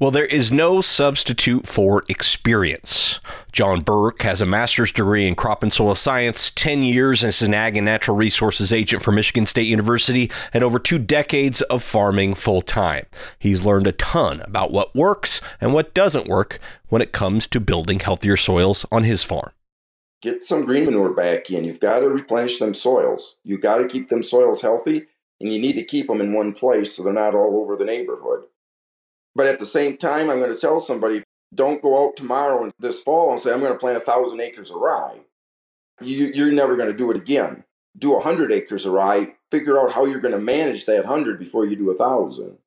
Well, there is no substitute for experience. John Burk has a master's degree in crop and soil science, 10 years as an ag and natural resources agent for Michigan State University, and over two decades of farming full time. He's learned a ton about what works and what doesn't work when it comes to building healthier soils on his farm. Get some green manure back in. You've got to replenish them soils. You've got to keep them soils healthy, and you need to keep them in one place so they're not all over the neighborhood. But at the same time, I'm going to tell somebody don't go out tomorrow and this fall and say, I'm going to plant a thousand acres of rye. You, you're never going to do it again. Do a hundred acres of rye, figure out how you're going to manage that hundred before you do a thousand.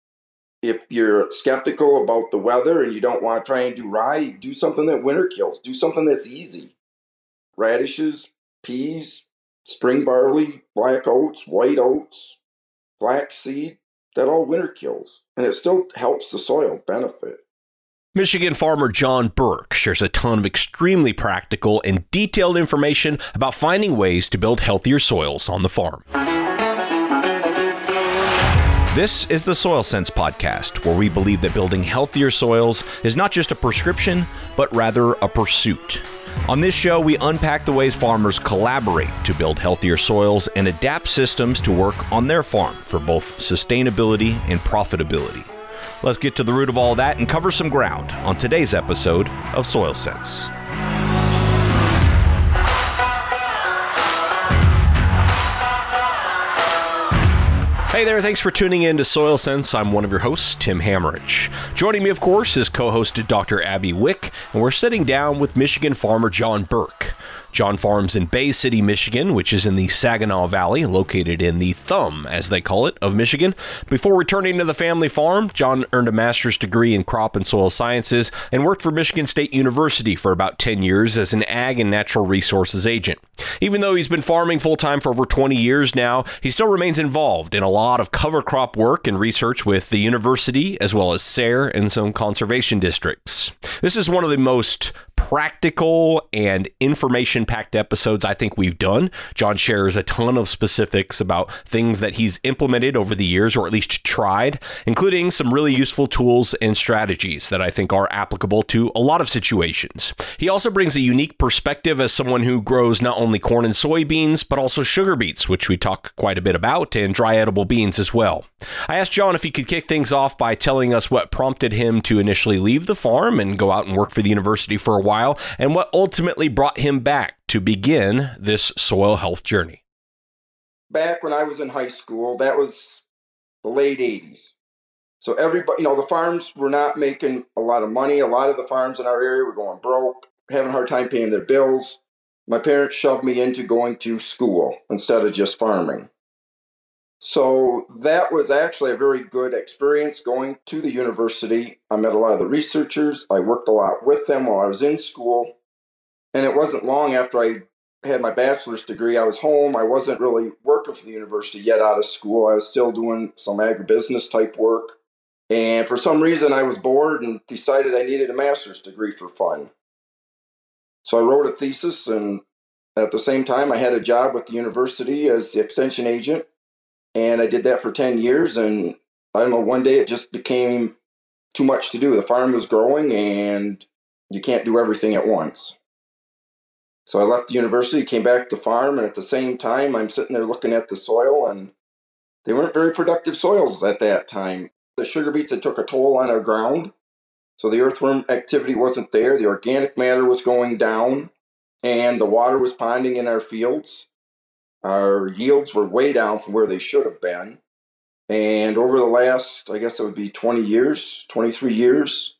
If you're skeptical about the weather and you don't want to try and do rye, do something that winter kills. Do something that's easy. Radishes, peas, spring barley, black oats, white oats, flaxseed, that all winter kills, and it still helps the soil benefit. Michigan farmer John Burk shares a ton of extremely practical and detailed information about finding ways to build healthier soils on the farm. This is the Soil Sense podcast, where we believe that building healthier soils is not just a prescription, but rather a pursuit. On this show, we unpack the ways farmers collaborate to build healthier soils and adapt systems to work on their farm for both sustainability and profitability. Let's get to the root of all that and cover some ground on today's episode of Soil Sense. Hey there, thanks for tuning in to Soil Sense. I'm one of your hosts, Tim Hammerich. Joining me, of course, is co host Dr. Abby Wick, and we're sitting down with Michigan farmer John Burk. John farms in Bay City, Michigan, which is in the Saginaw Valley, located in the thumb, as they call it, of Michigan. Before returning to the family farm, John earned a master's degree in crop and soil sciences and worked for Michigan State University for about 10 years as an ag and natural resources agent. Even though he's been farming full time for over 20 years now, he still remains involved in a lot of cover crop work and research with the university, as well as SARE and some conservation districts. This is one of the most practical and information packed episodes I think we've done. John shares a ton of specifics about things that he's implemented over the years, or at least tried, including some really useful tools and strategies that I think are applicable to a lot of situations. He also brings a unique perspective as someone who grows not only corn and soybeans, but also sugar beets, which we talk quite a bit about, and dry edible beans as well. I asked John if he could kick things off by telling us what prompted him to initially leave the farm and go out and work for the university for a while and what ultimately brought him back to begin this soil health journey. Back when I was in high school, that was the late 80s. So everybody, you know, the farms were not making a lot of money. A lot of the farms in our area were going broke, having a hard time paying their bills. My parents shoved me into going to school instead of just farming. So that was actually a very good experience going to the university. I met a lot of the researchers. I worked a lot with them while I was in school. And it wasn't long after I had my bachelor's degree, I was home. I wasn't really working for the university yet out of school. I was still doing some agribusiness type work. And for some reason, I was bored and decided I needed a master's degree for fun. So I wrote a thesis, and at the same time, I had a job with the university as the extension agent and I did that for 10 years. And I don't know, one day it just became too much to do. The farm was growing and you can't do everything at once. So I left the university, came back to farm, and at the same time, I'm sitting there looking at the soil, and they weren't very productive soils at that time. The sugar beets had took a toll on our ground, so the earthworm activity wasn't there. The organic matter was going down, and the water was ponding in our fields. Our yields were way down from where they should have been. And over the last, I guess it would be 20 years, 23 years,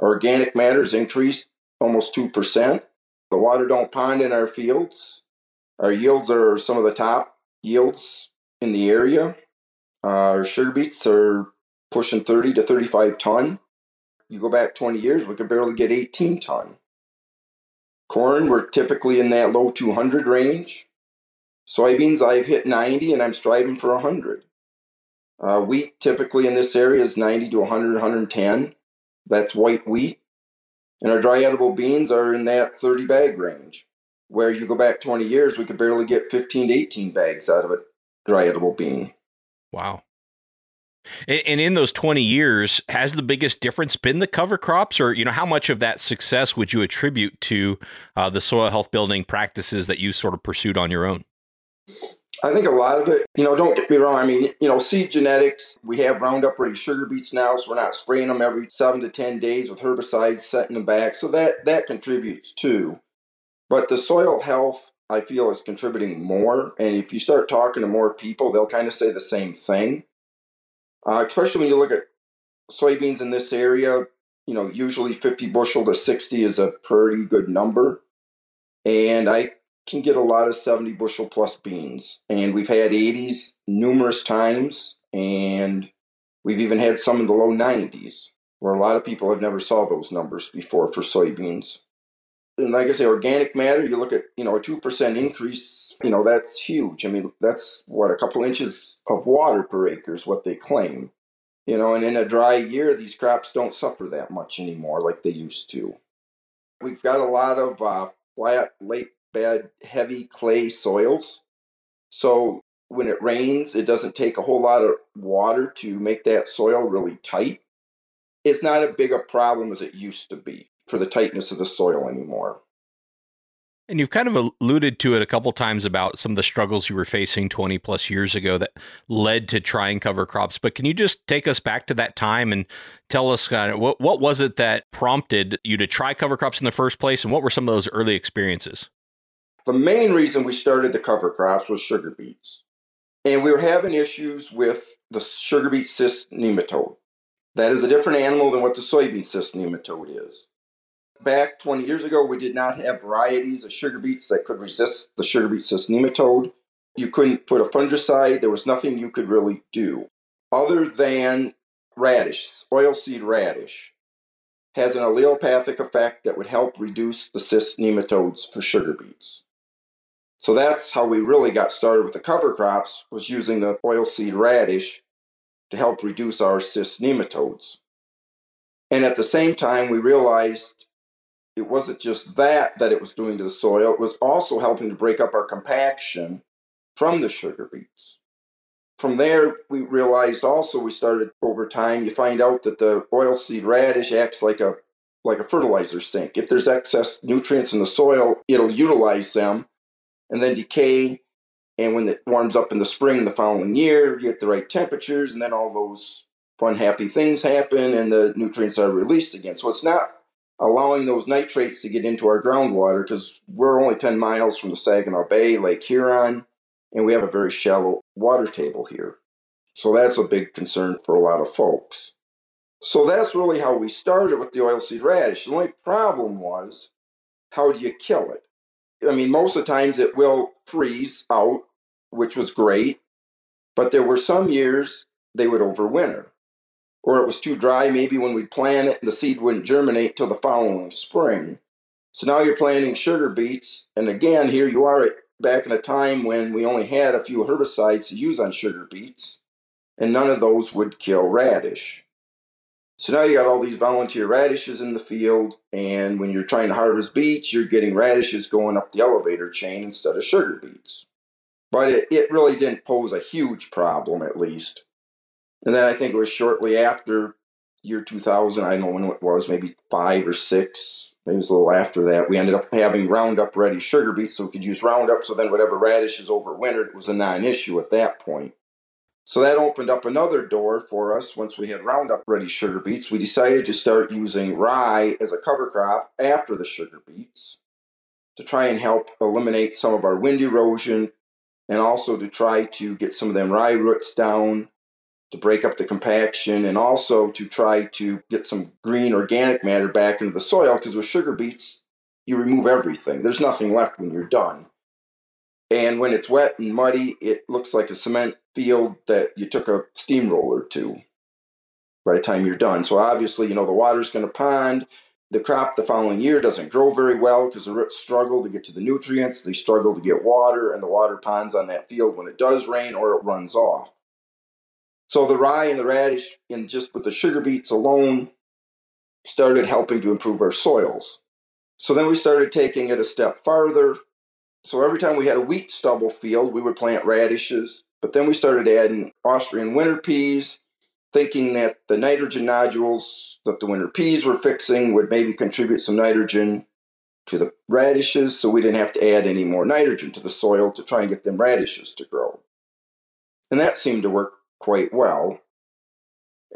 organic matters increased almost 2%. The water don't pond in our fields. Our yields are some of the top yields in the area. Our sugar beets are pushing 30 to 35 ton. You go back 20 years, we could barely get 18 ton. Corn, we're typically in that low 200 range. Soybeans, I've hit 90 and I'm striving for 100. Uh, wheat, typically in this area, is 90 to 100, 110. That's white wheat. And our dry edible beans are in that 30 bag range. Where you go back 20 years, we could barely get 15 to 18 bags out of a dry edible bean. Wow. And in those 20 years, has the biggest difference been the cover crops, or you know, how much of that success would you attribute to uh, the soil health building practices that you sort of pursued on your own? I think a lot of it, you know, don't get me wrong. I mean, you know, seed genetics, we have Roundup ready sugar beets now, so we're not spraying them every seven to 10 days with herbicides, setting them back. So that, that contributes too. But the soil health, I feel, is contributing more. And if you start talking to more people, they'll kind of say the same thing. Uh, especially when you look at soybeans in this area, you know, usually 50 bushel to 60 is a pretty good number. And I can get a lot of 70 bushel plus beans. And we've had 80s numerous times, and we've even had some in the low 90s, where a lot of people have never saw those numbers before for soybeans. And like I say, organic matter, you look at, you know, a 2% increase, you know, that's huge. I mean, that's what, a couple inches of water per acre is what they claim. You know, and in a dry year, these crops don't suffer that much anymore like they used to. We've got a lot of uh, flat, late bad, heavy clay soils. So when it rains, it doesn't take a whole lot of water to make that soil really tight. It's not as big a problem as it used to be for the tightness of the soil anymore. And you've kind of alluded to it a couple times about some of the struggles you were facing 20 plus years ago that led to trying cover crops. But can you just take us back to that time and tell us kind of what, what was it that prompted you to try cover crops in the first place? And what were some of those early experiences? The main reason we started the cover crops was sugar beets. And we were having issues with the sugar beet cyst nematode. That is a different animal than what the soybean cyst nematode is. Back 20 years ago, we did not have varieties of sugar beets that could resist the sugar beet cyst nematode. You couldn't put a fungicide, there was nothing you could really do other than radish, oilseed radish has an allelopathic effect that would help reduce the cyst nematodes for sugar beets. So that's how we really got started with the cover crops was using the oilseed radish to help reduce our cyst nematodes. And at the same time, we realized it wasn't just that that it was doing to the soil, it was also helping to break up our compaction from the sugar beets. From there, we realized also we started over time, you find out that the oilseed radish acts like a like a fertilizer sink. If there's excess nutrients in the soil, it'll utilize them and then decay. And when it warms up in the spring the following year, you get the right temperatures, and then all those fun, happy things happen, and the nutrients are released again. So it's not allowing those nitrates to get into our groundwater because we're only 10 miles from the Saginaw Bay, Lake Huron, and we have a very shallow water table here. So that's a big concern for a lot of folks. So that's really how we started with the oilseed radish. The only problem was how do you kill it? I mean, most of the times it will freeze out, which was great. But there were some years they would overwinter. Or it was too dry, maybe when we plant it, the seed wouldn't germinate till the following spring. So now you're planting sugar beets, and again, here you are back in a time when we only had a few herbicides to use on sugar beets, and none of those would kill radish. So now you got all these volunteer radishes in the field, and when you're trying to harvest beets, you're getting radishes going up the elevator chain instead of sugar beets. But it, it really didn't pose a huge problem, at least. And then I think it was shortly after year 2000, I don't know when it was, maybe five or six, maybe it was a little after that, we ended up having Roundup ready sugar beets so we could use Roundup, so then whatever radishes overwintered was a non issue at that point. So that opened up another door for us once we had Roundup ready sugar beets. We decided to start using rye as a cover crop after the sugar beets to try and help eliminate some of our wind erosion and also to try to get some of them rye roots down to break up the compaction and also to try to get some green organic matter back into the soil because with sugar beets you remove everything. There's nothing left when you're done. And when it's wet and muddy, it looks like a cement field that you took a steamroller to by the time you're done. So obviously, you know, the water's going to pond. The crop the following year doesn't grow very well because the roots struggle to get to the nutrients. They struggle to get water, and the water ponds on that field when it does rain or it runs off. So the rye and the radish, and just with the sugar beets alone, started helping to improve our soils. So then we started taking it a step farther so every time we had a wheat stubble field, we would plant radishes. But then we started adding Austrian winter peas, thinking that the nitrogen nodules that the winter peas were fixing would maybe contribute some nitrogen to the radishes so we didn't have to add any more nitrogen to the soil to try and get them radishes to grow. And that seemed to work quite well.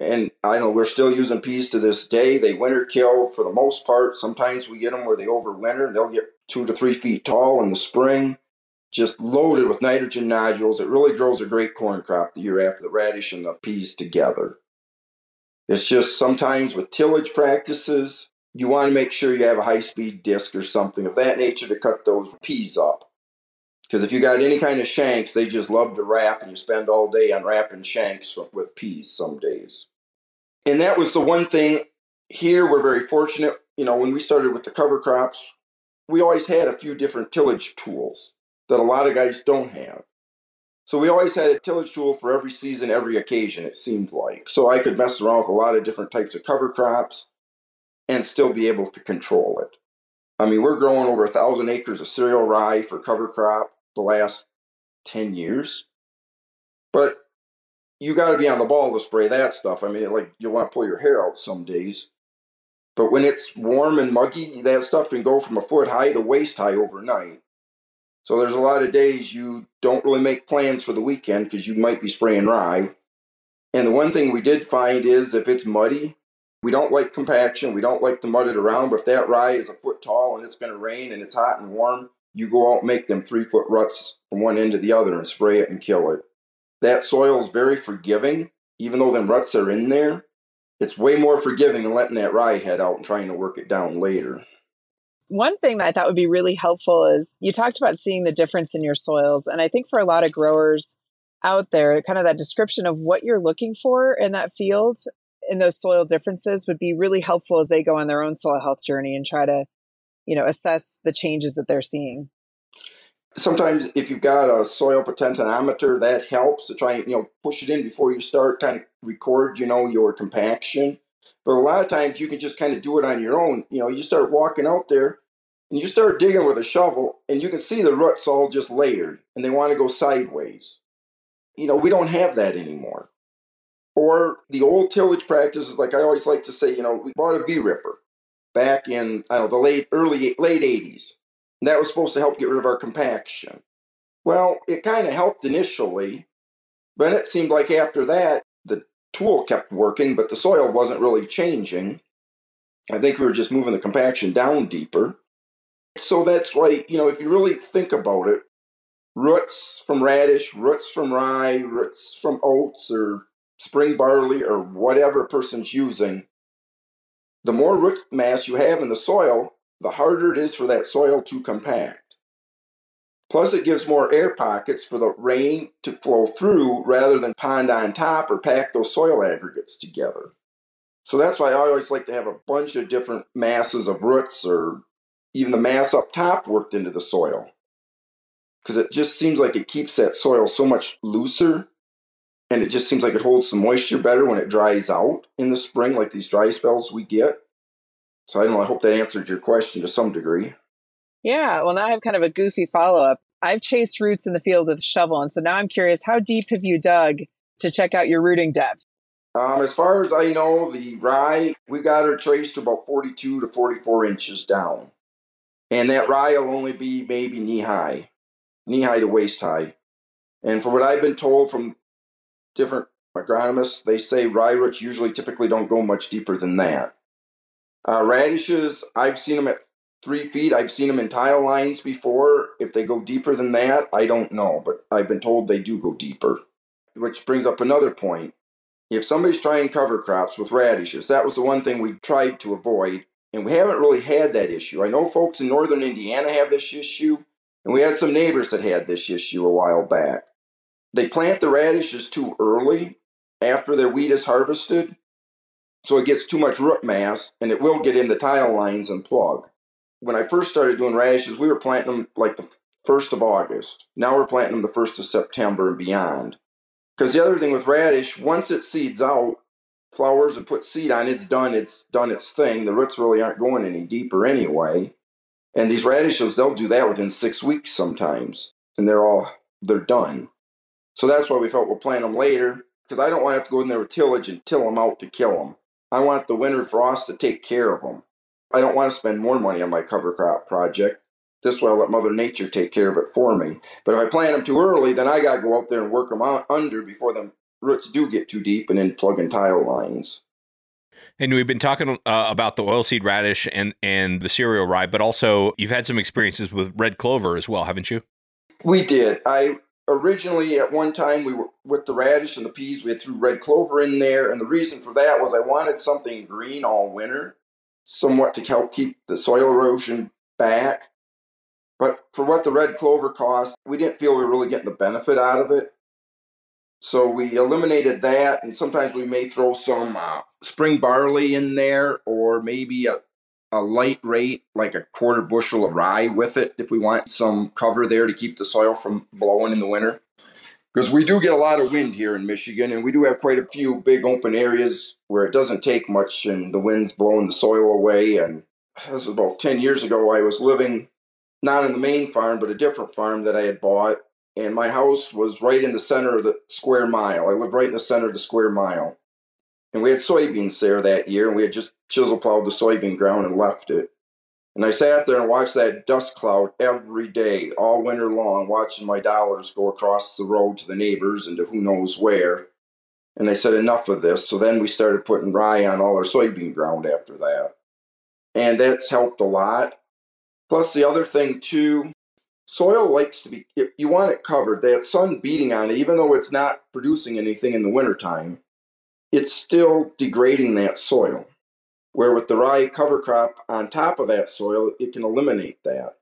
And I know we're still using peas to this day. They winter kill for the most part. Sometimes we get them where they overwinter. And they'll get two to three feet tall in the spring, just loaded with nitrogen nodules. It really grows a great corn crop the year after the radish and the peas together. It's just sometimes with tillage practices, you want to make sure you have a high speed disc or something of that nature to cut those peas up. Because if you got any kind of shanks, they just love to wrap, and you spend all day unwrapping shanks with peas some days. And that was the one thing here we're very fortunate. You know, when we started with the cover crops, we always had a few different tillage tools that a lot of guys don't have. So we always had a tillage tool for every season, every occasion, it seemed like. So I could mess around with a lot of different types of cover crops and still be able to control it. I mean, we're growing over a thousand acres of cereal rye for cover crop the last 10 years. But you got to be on the ball to spray that stuff. I mean, like you want to pull your hair out some days. But when it's warm and muggy, that stuff can go from a foot high to waist high overnight. So there's a lot of days you don't really make plans for the weekend because you might be spraying rye. And the one thing we did find is if it's muddy, we don't like compaction. We don't like to mud it around. But if that rye is a foot tall and it's going to rain and it's hot and warm, you go out and make them three foot ruts from one end to the other and spray it and kill it. That soil is very forgiving, even though them ruts are in there. It's way more forgiving than letting that rye head out and trying to work it down later. One thing that I thought would be really helpful is you talked about seeing the difference in your soils. And I think for a lot of growers out there, kind of that description of what you're looking for in that field in those soil differences would be really helpful as they go on their own soil health journey and try to you know, assess the changes that they're seeing? Sometimes if you've got a soil penetrometer, that helps to try and, you know, push it in before you start kind of record, you know, your compaction. But a lot of times you can just kind of do it on your own. You know, you start walking out there and you start digging with a shovel and you can see the roots all just layered and they want to go sideways. You know, we don't have that anymore. Or the old tillage practices, like I always like to say, you know, we bought a V ripper back in I don't know the late early late 80s. That was supposed to help get rid of our compaction. Well, it kind of helped initially, but it seemed like after that the tool kept working, but the soil wasn't really changing. I think we were just moving the compaction down deeper. So that's why, you know, if you really think about it, roots from radish, roots from rye, roots from oats or spring barley or whatever person's using, the more root mass you have in the soil, the harder it is for that soil to compact. Plus, it gives more air pockets for the rain to flow through rather than pond on top or pack those soil aggregates together. So that's why I always like to have a bunch of different masses of roots or even the mass up top worked into the soil. Because it just seems like it keeps that soil so much looser and it just seems like it holds some moisture better when it dries out in the spring, like these dry spells we get. So I don't know. I hope that answered your question to some degree. Yeah. Well, now I have kind of a goofy follow up. I've chased roots in the field with a shovel, and so now I'm curious: how deep have you dug to check out your rooting depth? Um, as far as I know, the rye we got her traced to about 42 to 44 inches down, and that rye will only be maybe knee high, knee high to waist high. And from what I've been told from different agronomists, they say rye roots usually typically don't go much deeper than that. Uh, radishes, I've seen them at three feet. I've seen them in tile lines before. If they go deeper than that, I don't know, but I've been told they do go deeper. Which brings up another point. If somebody's trying cover crops with radishes, that was the one thing we tried to avoid, and we haven't really had that issue. I know folks in northern Indiana have this issue, and we had some neighbors that had this issue a while back. They plant the radishes too early after their wheat is harvested, so it gets too much root mass and it will get in the tile lines and plug. When I first started doing radishes, we were planting them like the 1st of August. Now we're planting them the 1st of September and beyond. Because the other thing with radish, once it seeds out, flowers and put seed on, it's done, it's done its thing. The roots really aren't going any deeper anyway. And these radishes, they'll do that within six weeks sometimes. And they're all, they're done. So that's why we felt we'll plant them later. because I don't want to have to go in there with tillage and till them out to kill them. I want the winter frost to take care of them. I don't want to spend more money on my cover crop project. This way, I'll let Mother Nature take care of it for me. But if I plant them too early, then I got to go out there and work them out under before the roots do get too deep and then plug in tile lines. And we've been talking uh, about the oilseed radish and, and the cereal rye, but also you've had some experiences with red clover as well, haven't you? We did. I originally at one time we were with the radish and the peas we threw red clover in there and the reason for that was i wanted something green all winter somewhat to help keep the soil erosion back. But for what the red clover cost we didn't feel we were really getting the benefit out of it. So we eliminated that and sometimes we may throw some uh, spring barley in there or maybe a, a light rate, like a quarter bushel of rye with it, if we want some cover there to keep the soil from blowing in the winter. Because we do get a lot of wind here in Michigan, and we do have quite a few big open areas where it doesn't take much, and the wind's blowing the soil away. And this was about 10 years ago. I was living not in the main farm, but a different farm that I had bought. And my house was right in the center of the square mile. I lived right in the center of the square mile. And we had soybeans there that year, and we had just chisel plowed the soybean ground and left it. And I sat there and watched that dust cloud every day, all winter long, watching my dollars go across the road to the neighbors and to who knows where. And I said, enough of this. So then we started putting rye on all our soybean ground after that. And that's helped a lot. Plus, the other thing, too, soil likes to be, you want it covered. That sun beating on it, even though it's not producing anything in the wintertime, it's still degrading that soil. Where with the rye cover crop on top of that soil, it can eliminate that.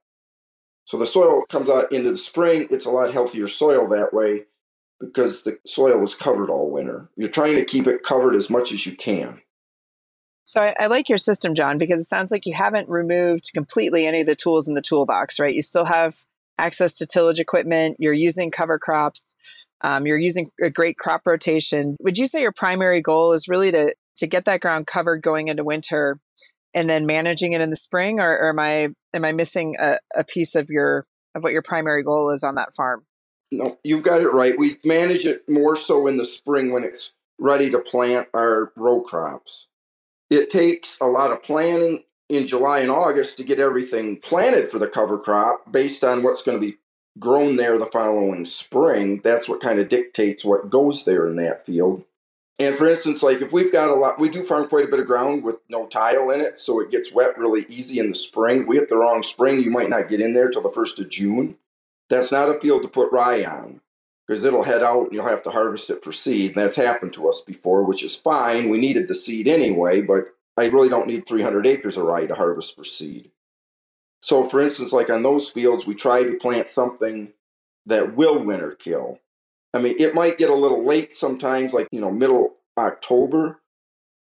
So the soil comes out into the spring, it's a lot healthier soil that way because the soil was covered all winter. You're trying to keep it covered as much as you can. So I, I, like your system, John, because it sounds like you haven't removed completely any of the tools in the toolbox, right? You still have access to tillage equipment. You're using cover crops. Um, you're using a great crop rotation. Would you say your primary goal is really to to get that ground covered going into winter, and then managing it in the spring, or, or am I am I missing a, a piece of your of what your primary goal is on that farm? No, you've got it right. We manage it more so in the spring when it's ready to plant our row crops. It takes a lot of planning in July and August to get everything planted for the cover crop based on what's going to be grown there the following spring, that's what kind of dictates what goes there in that field. And for instance, like if we've got a lot, we do farm quite a bit of ground with no tile in it, so it gets wet really easy in the spring. We hit the wrong spring, you might not get in there till the first of June. That's not a field to put rye on because it'll head out and you'll have to harvest it for seed. And that's happened to us before, which is fine. We needed the seed anyway, but I really don't need 300 acres of rye to harvest for seed. So, for instance, like on those fields, we try to plant something that will winter kill. I mean, it might get a little late sometimes, like, you know, middle October,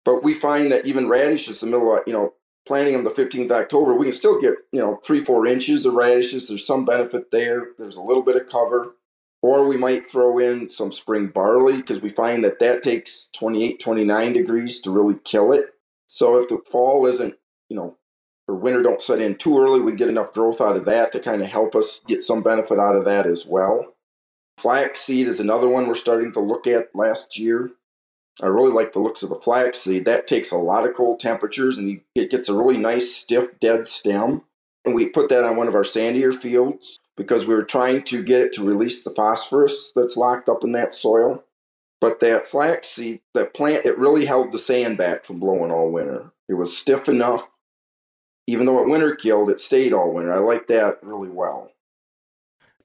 but we find that even radishes, the middle, of, you know, planting them the 15th October, we can still get, you know, three, four inches of radishes. There's some benefit there. There's a little bit of cover. Or we might throw in some spring barley because we find that that takes 28, 29 degrees to really kill it. So if the fall isn't, you know, or winter don't set in too early, we get enough growth out of that to kind of help us get some benefit out of that as well. Flaxseed is another one we're starting to look at last year. I really like the looks of the flaxseed. That takes a lot of cold temperatures and it gets a really nice, stiff, dead stem. And we put that on one of our sandier fields because we were trying to get it to release the phosphorus that's locked up in that soil. But that flaxseed, that plant, it really held the sand back from blowing all winter. It was stiff enough even though it winter killed, it stayed all winter. I like that really well.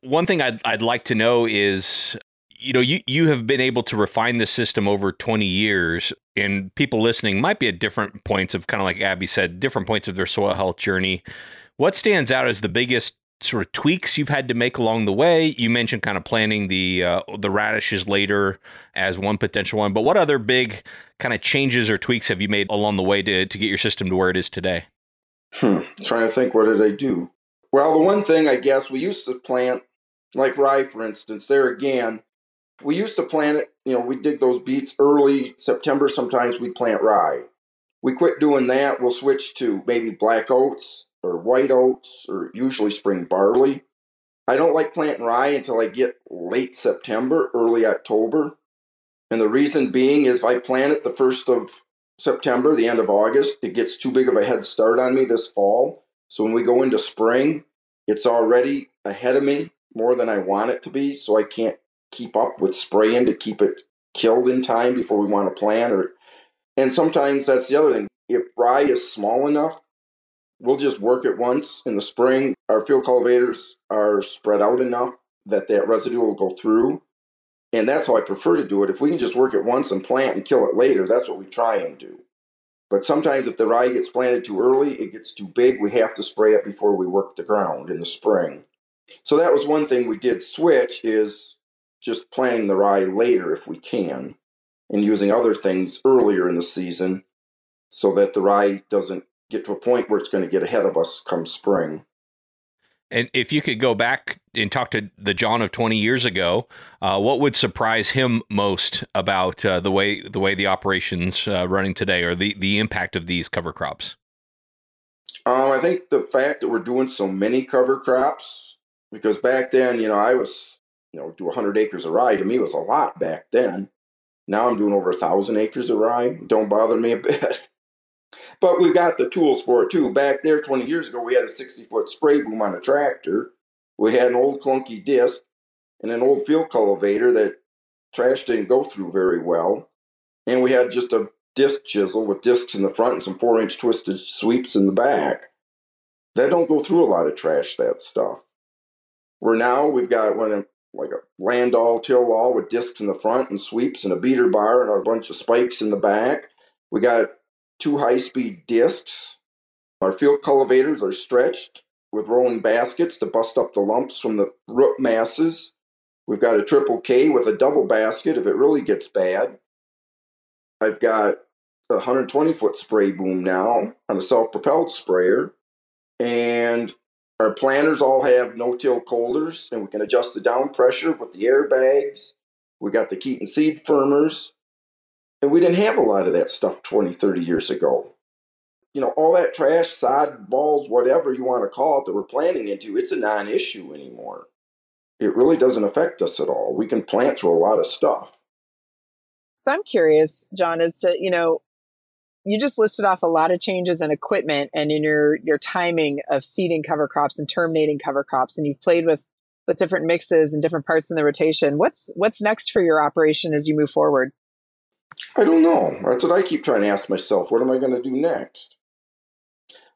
One thing I'd, I'd like to know is you know you, you have been able to refine the system over 20 years and people listening might be at different points of kind of like abby said different points of their soil health journey what stands out as the biggest sort of tweaks you've had to make along the way you mentioned kind of planting the uh, the radishes later as one potential one but what other big kind of changes or tweaks have you made along the way to, to get your system to where it is today Hmm. Trying to think, what did I do? Well, the one thing I guess we used to plant, like rye, for instance, there again, we used to plant it, you know, we dig those beets early September, sometimes we plant rye. We quit doing that. We'll switch to maybe black oats or white oats or usually spring barley. I don't like planting rye until I get late September, early October. And the reason being is if I plant it the first of September, the end of August, it gets too big of a head start on me this fall. So when we go into spring, it's already ahead of me more than I want it to be. So I can't keep up with spraying to keep it killed in time before we want to plant. Or and sometimes that's the other thing. If rye is small enough, we'll just work it once in the spring. Our field cultivators are spread out enough that that residue will go through. And that's how I prefer to do it. If we can just work it once and plant and kill it later, that's what we try and do. But sometimes if the rye gets planted too early, it gets too big, we have to spray it before we work the ground in the spring. So that was one thing we did switch is just planting the rye later if we can and using other things earlier in the season so that the rye doesn't get to a point where it's going to get ahead of us come spring. And if you could go back and talk to the John of 20 years ago, uh, what would surprise him most about uh, the way the way the operations uh, running today, or the the impact of these cover crops? Um, I think the fact that we're doing so many cover crops, because back then, you know, I was, you know, do 100 acres of rye to me was a lot back then. Now I'm doing over a thousand acres of rye. Don't bother me a bit. But we got the tools for it too. Back there 20 years ago, we had a 60 foot spray boom on a tractor. We had an old clunky disc and an old field cultivator that trash didn't go through very well. And we had just a disc chisel with discs in the front and some four inch twisted sweeps in the back. That don't go through a lot of trash, that stuff. Where now we've got one of like a Landoll Tilloll with discs in the front and sweeps and a beater bar and a bunch of spikes in the back. We got two high speed discs. Our field cultivators are stretched with rolling baskets to bust up the lumps from the root masses. We've got a triple K with a double basket if it really gets bad. I've got a 120 foot spray boom now on a self propelled sprayer. And our planters all have no till coulters, and we can adjust the down pressure with the airbags. We got the Keeton seed firmers. And we didn't have a lot of that stuff 20, 30 years ago. You know, all that trash, sod, balls, whatever you want to call it that we're planting into, it's a non issue anymore. It really doesn't affect us at all. We can plant through a lot of stuff. So I'm curious, John, as to, you know, you just listed off a lot of changes in equipment and in your your timing of seeding cover crops and terminating cover crops and you've played with with different mixes and different parts in the rotation what's what's next for your operation as you move forward I don't know. That's what I keep trying to ask myself. What am I going to do next?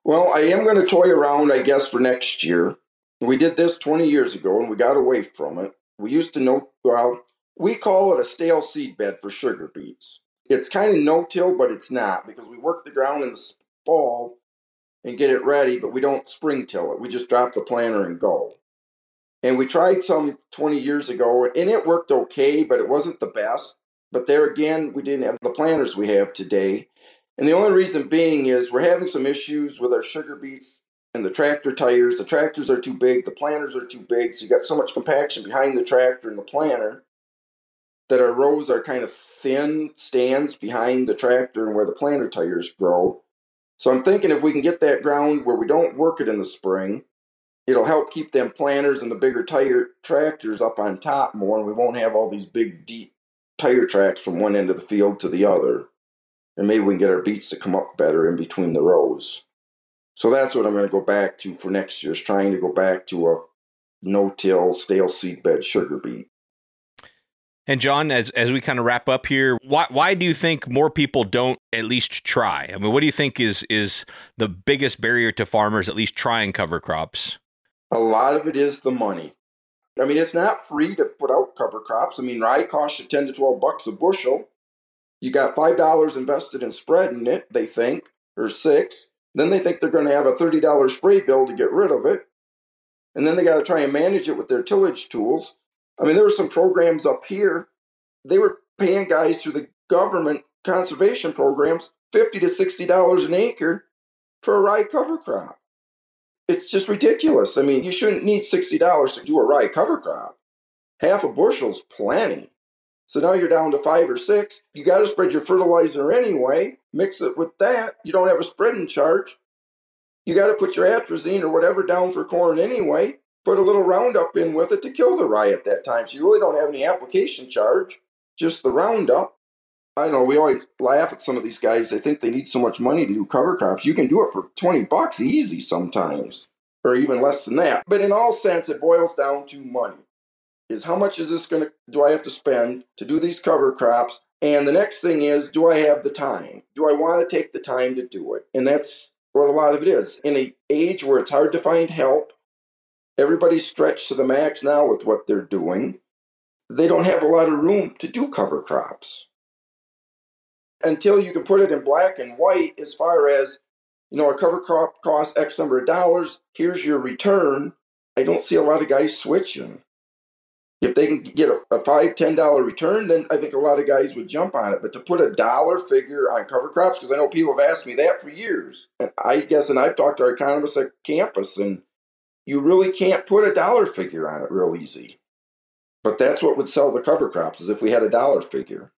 Well, I am going to toy around, I guess, for next year. We did this 20 years ago and we got away from it. We used to know, well, we call it a stale seed bed for sugar beets. It's kind of no till, but it's not because we work the ground in the fall and get it ready, but we don't spring till it. We just drop the planter and go. And we tried some 20 years ago and it worked okay, but it wasn't the best. But there again, we didn't have the planters we have today. And the only reason being is we're having some issues with our sugar beets and the tractor tires. The tractors are too big, the planters are too big, so you got so much compaction behind the tractor and the planter that our rows are kind of thin stands behind the tractor and where the planter tires grow. So I'm thinking if we can get that ground where we don't work it in the spring, it'll help keep them planters and the bigger tire tractors up on top more, and we won't have all these big deep tire tracks from one end of the field to the other. And maybe we can get our beets to come up better in between the rows. So that's what I'm going to go back to for next year, is trying to go back to a no-till, stale seed bed sugar beet. And John, as as we kind of wrap up here, why why do you think more people don't at least try? I mean, what do you think is is the biggest barrier to farmers at least trying cover crops? A lot of it is the money. I mean, it's not free to put out cover crops. I mean, rye costs you 10 to 12 bucks a bushel. You got $5 invested in spreading it, they think, or six. Then they think they're going to have a $30 spray bill to get rid of it. And then they got to try and manage it with their tillage tools. I mean, there were some programs up here. They were paying guys through the government conservation programs 50 to $60 an acre for a rye cover crop it's just ridiculous. I mean, you shouldn't need $60 to do a rye cover crop. Half a bushel's plenty. So now you're down to five or six. You got to spread your fertilizer anyway. Mix it with that. You don't have a spreading charge. You got to put your atrazine or whatever down for corn anyway. Put a little Roundup in with it to kill the rye at that time. So you really don't have any application charge. just the Roundup. I know we always laugh at some of these guys. They think they need so much money to do cover crops. You can do it for 20 bucks easy sometimes, or even less than that. But in all sense, it boils down to money. Is how much is this going to, do I have to spend to do these cover crops? And the next thing is, do I have the time? Do I want to take the time to do it? And that's what a lot of it is. In an age where it's hard to find help, everybody's stretched to the max now with what they're doing. They don't have a lot of room to do cover crops until you can put it in black and white as far as you know a cover crop costs x number of dollars here's your return. I don't see a lot of guys switching. If they can get a, a five ten dollar return then i think a lot of guys would jump on it. But to put a dollar figure on cover crops because i know people have asked me that for years and i guess and i've talked to our economists at campus and you really can't put a dollar figure on it real easy. But that's what would sell the cover crops is if we had a dollar figure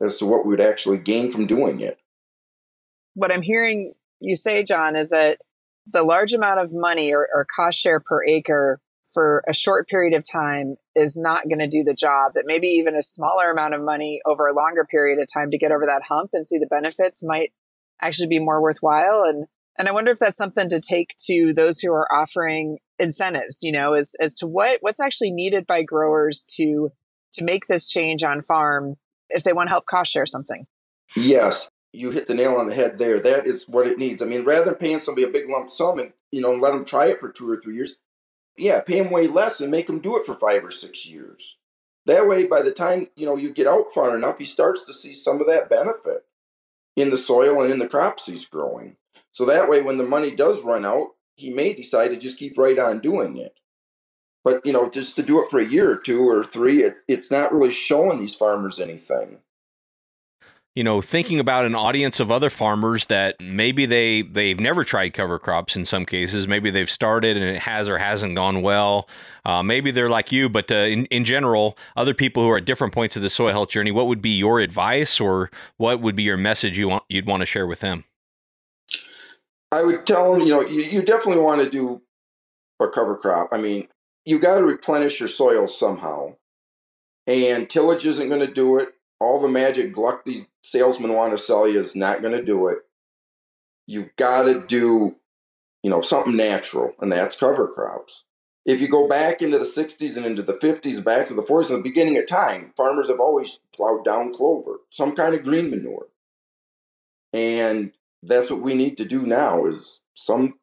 as to what we would actually gain from doing it. What I'm hearing you say, John, is that the large amount of money or, or cost share per acre for a short period of time is not going to do the job. That maybe even a smaller amount of money over a longer period of time to get over that hump and see the benefits might actually be more worthwhile. And and I wonder if that's something to take to those who are offering incentives, you know, as as to what what's actually needed by growers to to make this change on farm if they want to help cost share something. Yes, you hit the nail on the head there. That is what it needs. I mean, rather than paying somebody a big lump sum and you know let them try it for two or three years, yeah, pay them way less and make them do it for five or six years. That way, by the time you know you get out far enough, he starts to see some of that benefit in the soil and in the crops he's growing. So that way, when the money does run out, he may decide to just keep right on doing it. But you know, just to do it for a year or two or three, it, it's not really showing these farmers anything. You know thinking about an audience of other farmers that maybe they they've never tried cover crops in some cases maybe they've started and it has or hasn't gone well. Uh, maybe they're like you but uh, in, in general other people who are at different points of the soil health journey what would be your advice or what would be your message you want you'd want to share with them? I would tell them you know you, you definitely want to do a cover crop. I mean you got to replenish your soil somehow. And tillage isn't going to do it. All the magic gluck these salesmen want to sell you is not going to do it. You've got to do, you know, something natural, and that's cover crops. If you go back into the 60s and into the 50s, back to the 40s, in the beginning of time, farmers have always plowed down clover, some kind of green manure. And that's what we need to do now is some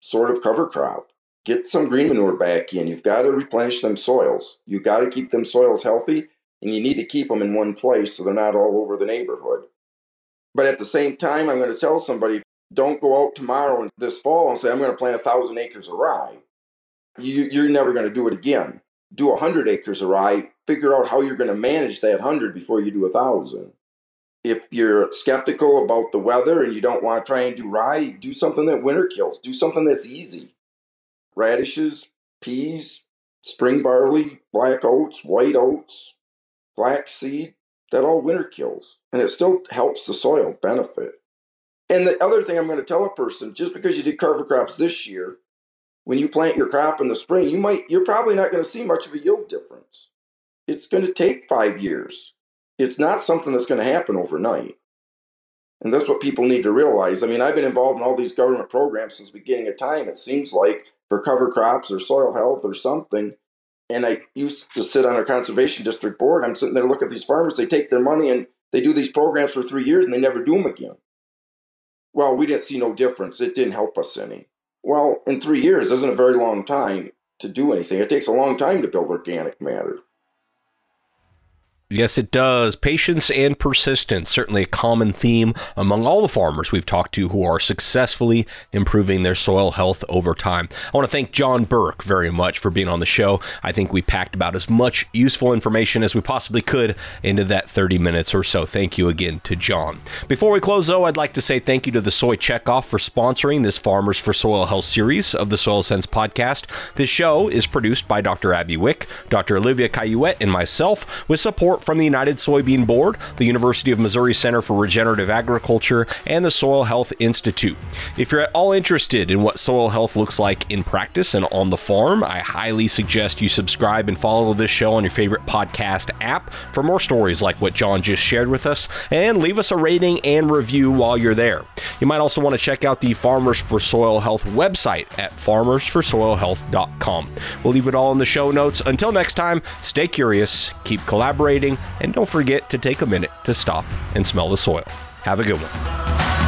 sort of cover crop get some green manure back in. You've got to replenish them soils. You've got to keep them soils healthy, and you need to keep them in one place so they're not all over the neighborhood. But at the same time, I'm going to tell somebody don't go out tomorrow and this fall and say, I'm going to plant a thousand acres of rye. You, you're never going to do it again. Do a hundred acres of rye, figure out how you're going to manage that hundred before you do a thousand. If you're skeptical about the weather and you don't want to try and do rye, do something that winter kills. Do something that's easy radishes, peas, spring barley, black oats, white oats, flaxseed, that all winter kills. And it still helps the soil benefit. And the other thing I'm going to tell a person, just because you did cover crops this year, when you plant your crop in the spring, you might you're probably not going to see much of a yield difference. It's going to take 5 years. It's not something that's going to happen overnight. And that's what people need to realize. I mean, I've been involved in all these government programs since the beginning of time. It seems like for cover crops or soil health or something. And I used to sit on our conservation district board. I'm sitting there looking at these farmers. They take their money and they do these programs for three years and they never do them again. Well, we didn't see no difference. It didn't help us any. Well, in three years isn't a very long time to do anything. It takes a long time to build organic matter. Yes, it does. Patience and persistence, certainly a common theme among all the farmers we've talked to who are successfully improving their soil health over time. I want to thank John Burk very much for being on the show. I think we packed about as much useful information as we possibly could into that 30 minutes or so. Thank you again to John. Before we close, though, I'd like to say thank you to the Soy Checkoff for sponsoring this Farmers for Soil Health series of the Soil Sense podcast. This show is produced by Dr. Abby Wick, Dr. Olivia Cayuette, and myself with support support from the United Soybean Board, the University of Missouri Center for Regenerative Agriculture, and the Soil Health Institute. If you're at all interested in what soil health looks like in practice and on the farm, I highly suggest you subscribe and follow this show on your favorite podcast app for more stories like what John just shared with us, and leave us a rating and review while you're there. You might also want to check out the Farmers for Soil Health website at farmersforsoilhealth.com. We'll leave it all in the show notes. Until next time, stay curious, keep collaborating, and don't forget to take a minute to stop and smell the soil. Have a good one.